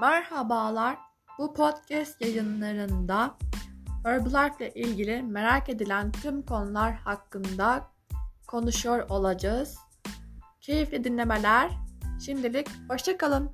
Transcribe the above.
Merhabalar. Bu podcast yayınlarında Herbalife ile ilgili merak edilen tüm konular hakkında konuşuyor olacağız. Keyifli dinlemeler. Şimdilik hoşçakalın.